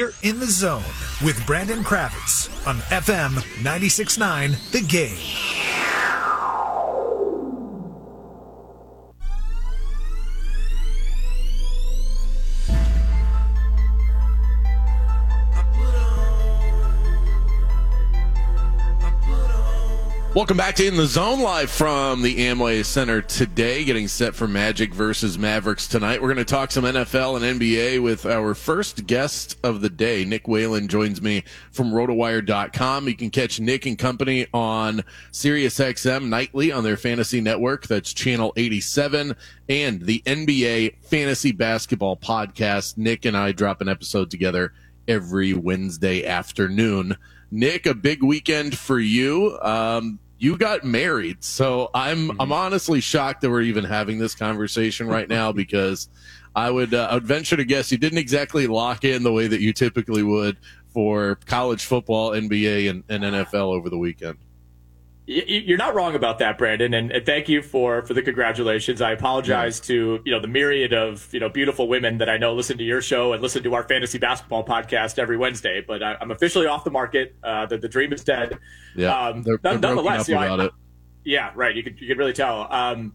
You're in the zone with Brandon Kravitz on FM 96.9 The Game. Welcome back to In the Zone live from the Amway Center today, getting set for Magic versus Mavericks tonight. We're going to talk some NFL and NBA with our first guest of the day. Nick Whalen joins me from rotowire.com. You can catch Nick and company on SiriusXM nightly on their fantasy network. That's channel 87 and the NBA fantasy basketball podcast. Nick and I drop an episode together every Wednesday afternoon. Nick, a big weekend for you. Um, you got married, so I'm I'm honestly shocked that we're even having this conversation right now because I would uh, I would venture to guess you didn't exactly lock in the way that you typically would for college football, NBA, and, and NFL over the weekend. You're not wrong about that, Brandon, and, thank you for for the congratulations. I apologize to you know the myriad of you know beautiful women that I know listen to your show and listen to our fantasy basketball podcast every Wednesday. But I, am officially off the market. Uh, the, the dream is dead. Yeah, um, they're, they're nonetheless, you know, I, yeah, right. You could you could really tell. Um,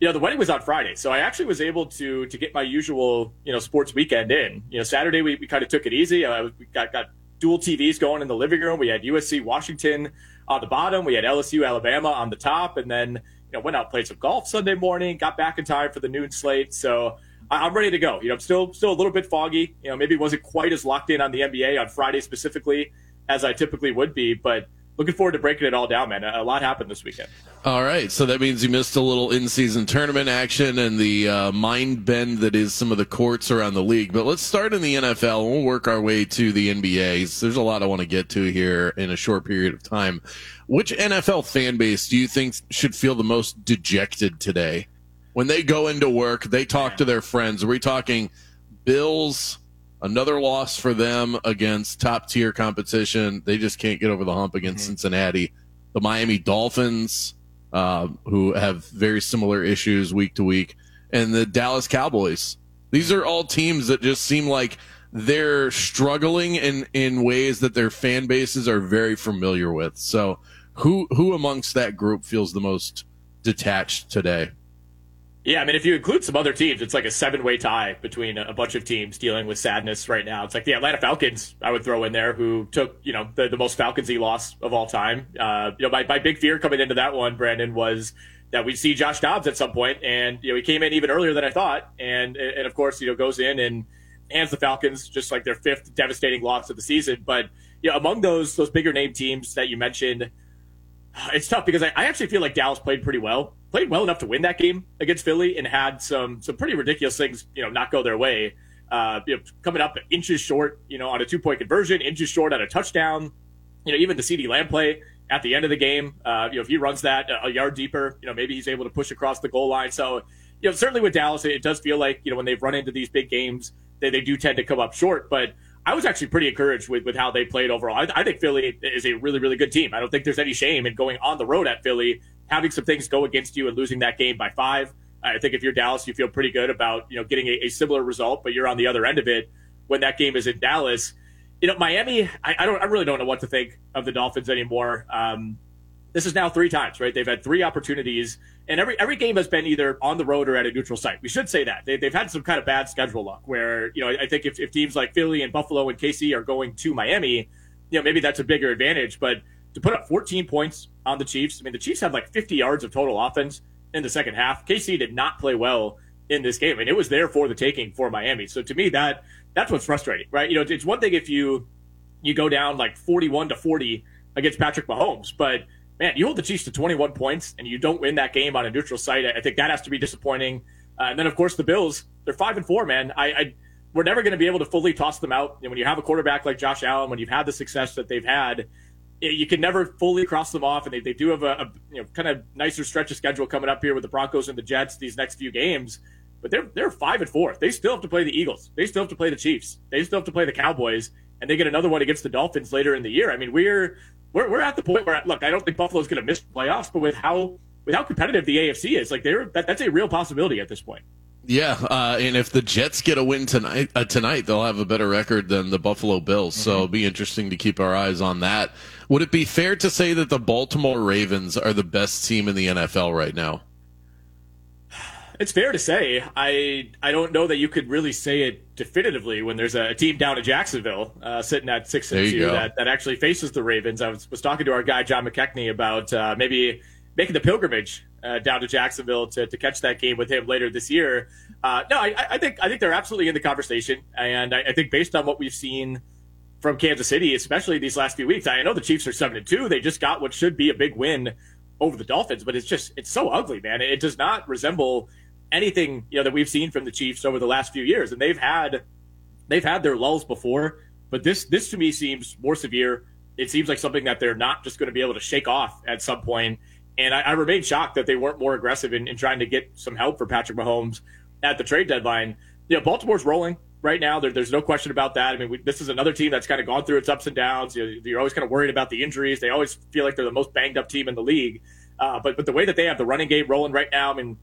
you know, the wedding was on Friday, so I actually was able to to get my usual you know sports weekend in. You know, Saturday we, we kind of took it easy. Uh, we got got dual TVs going in the living room. We had USC Washington on the bottom. We had LSU Alabama on the top, and then you know went out played some golf Sunday morning. Got back in time for the noon slate, so I'm ready to go. You know, I'm still still a little bit foggy. You know, maybe wasn't quite as locked in on the NBA on Friday specifically as I typically would be, but looking forward to breaking it all down, man. A lot happened this weekend. All right, so that means you missed a little in-season tournament action and the uh, mind bend that is some of the courts around the league. But let's start in the NFL. and We'll work our way to the NBA. There's a lot I want to get to here in a short period of time. Which NFL fan base do you think should feel the most dejected today? When they go into work, they talk to their friends. Are we talking Bills? Another loss for them against top tier competition. They just can't get over the hump against mm-hmm. Cincinnati. The Miami Dolphins, uh, who have very similar issues week to week, and the Dallas Cowboys. These are all teams that just seem like they're struggling in, in ways that their fan bases are very familiar with. So, who who amongst that group feels the most detached today? Yeah, I mean, if you include some other teams, it's like a seven-way tie between a bunch of teams dealing with sadness right now. It's like the Atlanta Falcons I would throw in there, who took you know the, the most Falconsy loss of all time. Uh, you know, my, my big fear coming into that one, Brandon, was that we'd see Josh Dobbs at some point, and you know he came in even earlier than I thought, and and of course you know goes in and hands the Falcons just like their fifth devastating loss of the season. But you know, among those those bigger name teams that you mentioned it's tough because I, I, actually feel like Dallas played pretty well, played well enough to win that game against Philly, and had some some pretty ridiculous things, you know, not go their way. Uh, you know, coming up inches short, you know, on a two point conversion, inches short on a touchdown. You know, even the CeeDee Lamb play at the end of the game. Uh, you know, if he runs that a yard deeper, you know, maybe he's able to push across the goal line. So, you know, certainly with Dallas, it does feel like you know when they've run into these big games, they they do tend to come up short, but I was actually pretty encouraged with, with how they played overall. I, I, think Philly is a really, really good team. I don't think there's any shame in going on the road at Philly, having some things go against you and losing that game by five. I think if you're Dallas, you feel pretty good about you know getting a, a similar result, but you're on the other end of it when that game is in Dallas. You know, Miami, I, I don't, I really don't know what to think of the Dolphins anymore. Um, this is now three times, right? They've had three opportunities and every every game has been either on the road or at a neutral site. We should say that they, have had some kind of bad schedule luck where you know I think if, if teams like Philly and Buffalo and KC are going to Miami, you know maybe that's a bigger advantage. But to put up 14 points on the Chiefs, I mean the Chiefs had like 50 yards of total offense in the second half. KC did not play well in this game, and it was there for the taking for Miami. So to me that that's what's frustrating, right? You know it's one thing if you you go down like 41 to 40 against Patrick Mahomes, but man, you hold the Chiefs to 21 points and you don't win that game on a neutral site. I think that has to be disappointing. Uh, and then, of course, the Bills, they're five and four, man. I, I we're never going to be able to fully toss them out. And when you have a quarterback like Josh Allen, when you've had the success that they've had, you can never fully cross them off. And they, they do have a, a you know kind of nicer stretch of schedule coming up here with the Broncos and the Jets these next few games. But they're they're five and four. They still have to play the Eagles. They still have to play the Chiefs. They still have to play the Cowboys, and they get another one against the Dolphins later in the year. I mean, we're we're, we're at the point where look, I don't think Buffalo's going to miss playoffs, but with how with how competitive the AFC is, like they're that, that's a real possibility at this point. Yeah, uh, and if the Jets get a win tonight, uh, tonight they'll have a better record than the Buffalo Bills. Mm-hmm. So it'll be interesting to keep our eyes on that. Would it be fair to say that the Baltimore Ravens are the best team in the NFL right now? It's fair to say. I I don't know that you could really say it definitively when there's a team down in Jacksonville uh, sitting at six and two that, that actually faces the Ravens. I was, was talking to our guy John McKechnie about uh, maybe making the pilgrimage uh, down to Jacksonville to, to catch that game with him later this year. Uh, no, I, I, think I think they're absolutely in the conversation, and I, I, think based on what we've seen from Kansas City, especially these last few weeks, I know the Chiefs are seven and two. They just got what should be a big win over the Dolphins, but it's just it's so ugly, man. It does not resemble anything you know that we've seen from the Chiefs over the last few years, and they've had they've had their lulls before, but this this to me seems more severe. It seems like something that they're not just going to be able to shake off at some point. And I, I remain shocked that they weren't more aggressive in, in, trying to get some help for Patrick Mahomes at the trade deadline. You know, Baltimore's rolling right now. There, there's no question about that. I mean, we, this is another team that's kind of gone through its ups and downs. You are always kind of worried about the injuries. They always feel like they're the most banged up team in the league. Uh, but but the way that they have the running game rolling right now, I mean,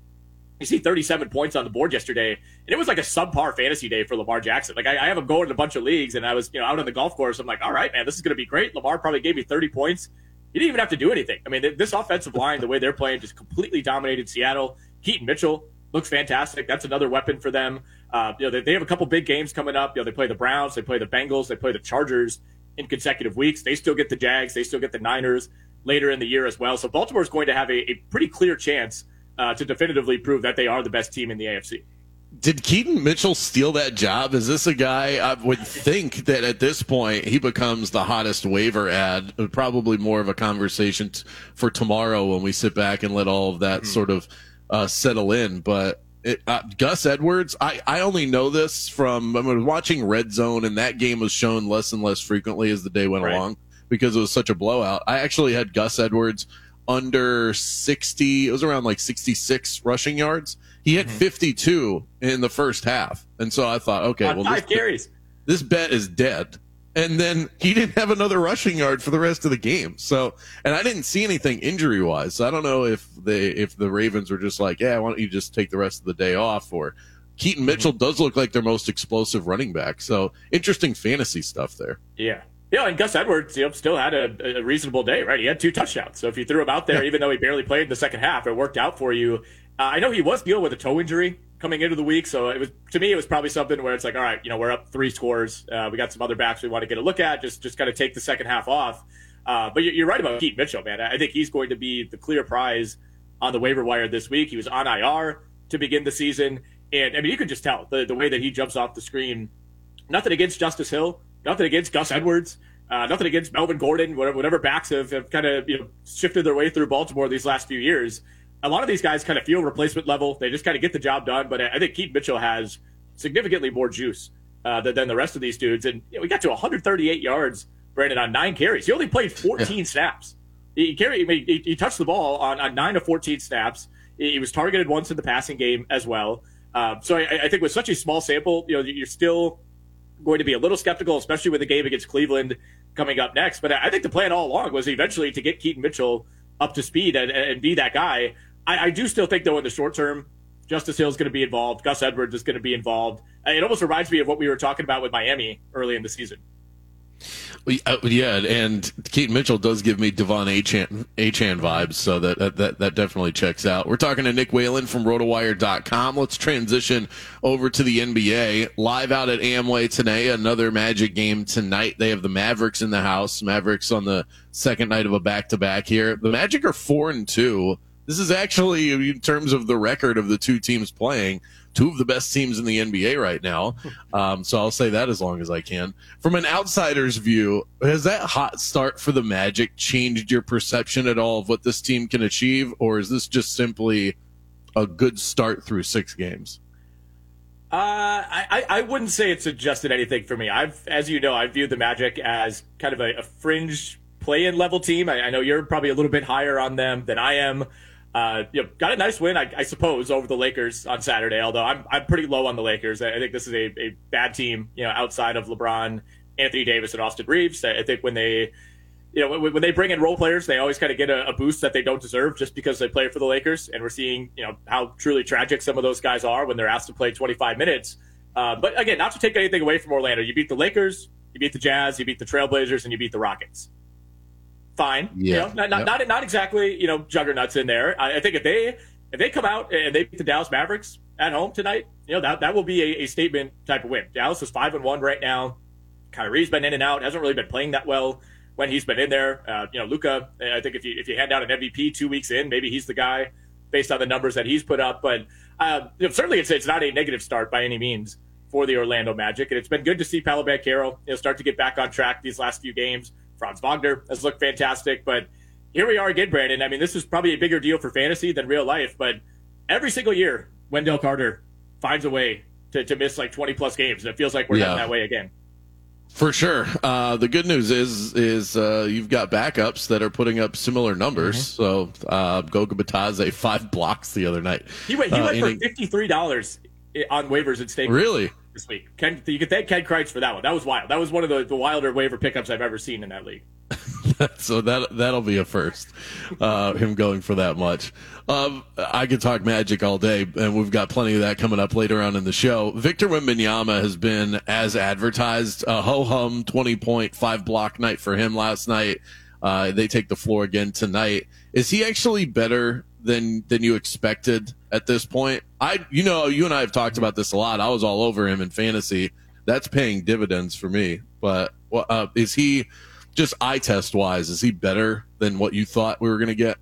you see 37 points on the board yesterday, and it was like a subpar fantasy day for Lamar Jackson. Like I, I have him going in a bunch of leagues, and I was you know out on the golf course. I'm like, all right, man, this is going to be great. Lamar probably gave me 30 points. He didn't even have to do anything. I mean, this offensive line, the way they're playing, just completely dominated Seattle. Keaton Mitchell looks fantastic. That's another weapon for them. Uh, you know, they, they, have a couple big games coming up. You know, they play the Browns, they play the Bengals, they play the Chargers in consecutive weeks. They still get the Jags, they still get the Niners later in the year as well. So Baltimore is going to have a, a pretty clear chance uh, to definitively prove that they are the best team in the AFC did Keaton Mitchell steal that job? Is this a guy I would think that at this point he becomes the hottest waiver ad? Probably more of a conversation t- for tomorrow when we sit back and let all of that mm-hmm. sort of uh, settle in. But it, uh, Gus Edwards, I, I only know this from I was watching Red Zone, and that game was shown less and less frequently as the day went right. along because it was such a blowout. I actually had Gus Edwards under 60, it was around like 66 rushing yards he had mm-hmm. 52 in the first half, and so I thought, okay, well, five this, carries. This bet is dead. And then he didn't have another rushing yard for the rest of the game. So, and I didn't see anything injury wise. So I don't know if they if the Ravens were just like, yeah, why don't you just take the rest of the day off? Or Keaton Mitchell mm-hmm. does look like their most explosive running back. So interesting fantasy stuff there. Yeah. Yeah, and Gus Edwards you know, still had a, a, reasonable day, right? He had two touchdowns. So if you threw him out there, even though he barely played in the second half, it worked out for you. Uh, I know he was dealing with a toe injury coming into the week, so it was to me it was probably something where it's like, all right, you know, we're up three scores. Uh, we got some other backs we want to get a look at. Just just kind of take the second half off. Uh, but you're right about Keaton Mitchell, man. I think he's going to be the clear prize on the waiver wire this week. He was on IR to begin the season, and I mean you could just tell the the way that he jumps off the screen. Nothing against Justice Hill, nothing against Gus Edwards. Uh, nothing against Melvin Gordon, whatever, whatever backs have, have kind of you know shifted their way through Baltimore these last few years a lot of these guys kind of feel replacement level. They just kind of get the job done. But I think Keaton Mitchell has significantly more juice uh, than, the rest of these dudes. And you know, we got to 138 yards, Brandon, on nine carries. He only played 14 yeah. snaps. He carried. He, he, touched the ball on, on nine of 14 snaps. He, was targeted once in the passing game as well. Um, so I, I, think with such a small sample, you know, you're still going to be a little skeptical, especially with the game against Cleveland coming up next. But I think the plan all along was eventually to get Keaton Mitchell up to speed and, and be that guy. I, I do still think, though, in the short term, Justice Hill is going to be involved. Gus Edwards is going to be involved. It almost reminds me of what we were talking about with Miami early in the season. Uh, yeah, and Keaton Mitchell does give me De'Von Achane, Achane vibes, so that, that that definitely checks out. We're talking to Nick Whalen from RotoWire.com. Let's transition over to the NBA. Live out at Amway today, another Magic game tonight. They have the Mavericks in the house. Mavericks on the second night of a back-to-back here. The Magic are four and two. This is actually, in terms of the record of the two teams playing, two of the best teams in the NBA right now. Um, so I'll say that as long as I can. From an outsider's view, has that hot start for the Magic changed your perception at all of what this team can achieve, or is this just simply a good start through six games? Uh, I, I wouldn't say it's adjusted anything for me. I've, as you know, I viewed the Magic as kind of a, a fringe play-in level team. I, I, know you're probably a little bit higher on them than I am. Uh, you know, got a nice win, I, I, suppose, over the Lakers on Saturday. Although I'm I'm pretty low on the Lakers. I, I think this is a, a bad team. You know, outside of LeBron, Anthony Davis, and Austin Reaves. I, I think when they you know, when, when they bring in role players, they always kind of get a, a, boost that they don't deserve just because they play for the Lakers. And we're seeing, you know, how truly tragic some of those guys are when they're asked to play 25 minutes. Uh, but again, not to take anything away from Orlando. You beat the Lakers, you beat the Jazz, you beat the Trailblazers, and you beat the Rockets. Fine. Yeah. You know, not, not, yep. not, not, exactly, you know, juggernauts in there. I, I, think if they if they come out and they beat the Dallas Mavericks at home tonight, you know, that, that will be a, a statement type of win. Dallas is 5 and 1 right now. Kyrie's been in and out, hasn't really been playing that well when he's been in there. Uh, you know, Luka, I think if you if you hand out an MVP two weeks in, maybe he's the guy based on the numbers that he's put up. But uh, you know, certainly, it's it's not a negative start by any means for the Orlando Magic, and it's been good to see Paolo Banchero you know start to get back on track these last few games. Franz Wagner has looked fantastic, but here we are again, Brandon. I mean, this is probably a bigger deal for fantasy than real life, but every single year, Wendell Carter finds a way to, to miss like 20 plus games, and it feels like we're yeah. that way again. For sure. Uh, the good news is is uh, you've got backups that are putting up similar numbers. Mm-hmm. So uh, Goga Bitadze five blocks the other night. He went, he uh, went for fifty three dollars on waivers at stake. Really? This week, Ken, you can thank Ken Kreitz for that one. That was wild. That was one of the, the wilder waiver pickups I've ever seen in that league. so that that'll be a first. Uh, him going for that much. Um, I could talk magic all day, and we've got plenty of that coming up later on in the show. Victor Wembanyama has been as advertised. A ho hum twenty point five block night for him last night. Uh, they take the floor again tonight. Is he actually better than than you expected at this point? I, you know, you and I have talked about this a lot. I was all over him in fantasy. That's paying dividends for me. But uh, is he? just eye test wise, is he better than what you thought we were going to get?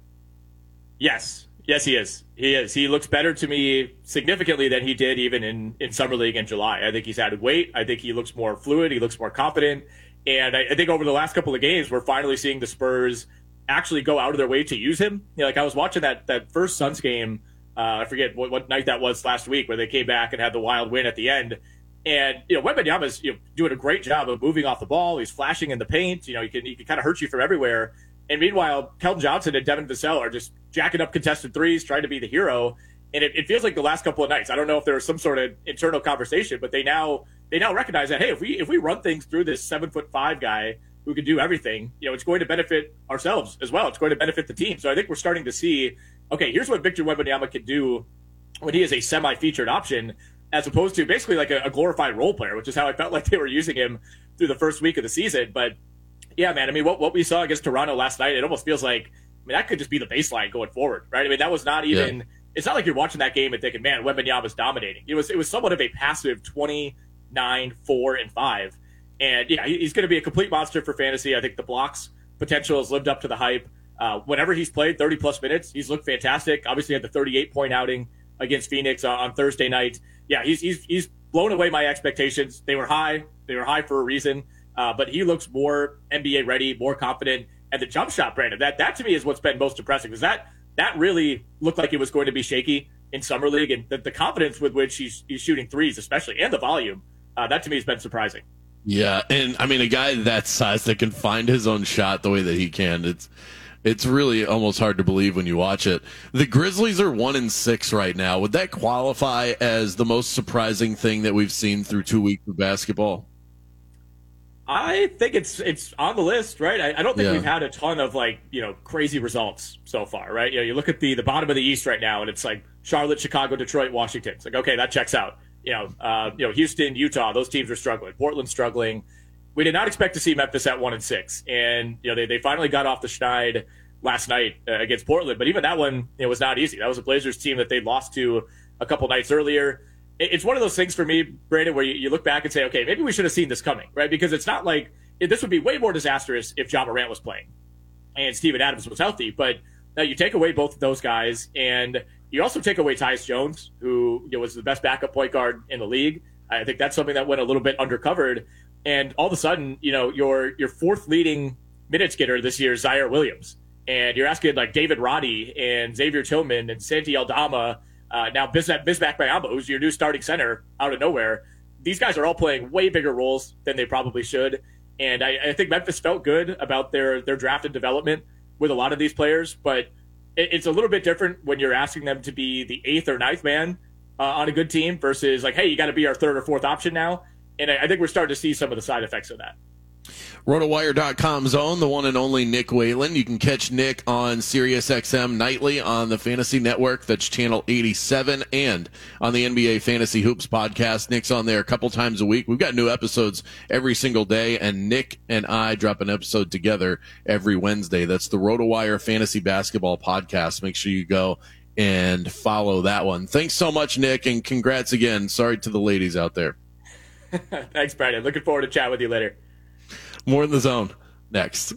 Yes. Yes, he is. He is. He looks better to me significantly than he did even in, in Summer League in July. I think he's added weight. I think he looks more fluid. He looks more confident. And I, I think over the last couple of games, we're finally seeing the Spurs actually go out of their way to use him. You know, like I was watching that, that first Suns game. Uh, I forget what, what night that was last week where they came back and had the wild win at the end. And you know, Wembanyama's you know, doing a great job of moving off the ball. He's flashing in the paint. You know, he can he can kind of hurt you from everywhere. And meanwhile, Keldon Johnson and Devin Vassell are just jacking up contested threes, trying to be the hero. And it, it, feels like the last couple of nights. I don't know if there was some sort of internal conversation, but they now they now recognize that hey, if we if we run things through this seven foot five guy who can do everything, you know, it's going to benefit ourselves as well. It's going to benefit the team. So I think we're starting to see, okay, here's what Victor Wembanyama can do when he is a semi featured option as opposed to basically like a, a, glorified role player, which is how I felt like they were using him through the first week of the season. But yeah, man, I mean, what, what we saw against Toronto last night, it almost feels like, I mean, that could just be the baseline going forward, right? I mean, that was not even, yeah. it's not like you're watching that game and thinking, man, was dominating. It was, it was somewhat of a passive 29, 4, and 5. And yeah, he's going to be a complete monster for fantasy. I think the blocks potential has lived up to the hype. Uh, whenever he's played 30 plus minutes, he's looked fantastic. Obviously, had the 38 point outing against Phoenix on Thursday night yeah, he's he's he's blown away my expectations. They were high. They were high for a reason. Uh, but he looks more NBA ready, more confident, and the jump shot, Brandon. That that to me is what's been most depressing because that that really looked like it was going to be shaky in summer league, and the, the confidence with which he's he's shooting threes, especially, and the volume. Uh, that to me has been surprising. Yeah, and I mean a guy that size that can find his own shot the way that he can. It's it's really almost hard to believe when you watch it. The Grizzlies are one in six right now. Would that qualify as the most surprising thing that we've seen through two weeks of basketball? I think it's it's on the list, right? I, I don't think yeah. we've had a ton of like you know crazy results so far, right? You know, you look at the the bottom of the East right now, and it's like Charlotte, Chicago, Detroit, Washington. It's like okay, that checks out. You know, uh, you know, Houston, Utah, those teams are struggling. Portland struggling we did not expect to see Memphis at one and six, and you know they, they finally got off the schneid last night uh, against Portland. But even that one, it was not easy. That was a Blazers team that they lost to a couple nights earlier. It, it's one of those things for me, Brandon, where you, you, look back and say, okay, maybe we should have seen this coming, right? Because it's not like it, this would be way more disastrous if Ja Morant was playing and Steven Adams was healthy. But now you take away both of those guys, and you also take away Tyus Jones, who you know, was the best backup point guard in the league. I think that's something that went a little bit undercovered and all of a sudden, you know, your your fourth leading minutes getter this year is Ziaire Williams, and you're asking like David Roddy and Xavier Tillman and Santi Aldama, uh, now Bismack, Bismack Biyombo, who's your new starting center out of nowhere. These guys are all playing way bigger roles than they probably should, and I, I think Memphis felt good about their their draft and development with a lot of these players, but it's a little bit different when you're asking them to be the eighth or ninth man uh, on a good team versus like, hey, you got to be our third or fourth option now and I, I think we're starting to see some of the side effects of that. RotoWire.com's own, the one and only Nick Whalen. You can catch Nick on SiriusXM nightly on the Fantasy Network. That's channel 87 and on the NBA Fantasy Hoops podcast. Nick's on there a couple times a week. We've got new episodes every single day and Nick and I drop an episode together every Wednesday. That's the RotoWire Fantasy Basketball podcast. Make sure you go and follow that one. Thanks so much, Nick, and congrats again. Sorry to the ladies out there. Thanks, Brandon. Looking forward to chat with you later. More in the zone next.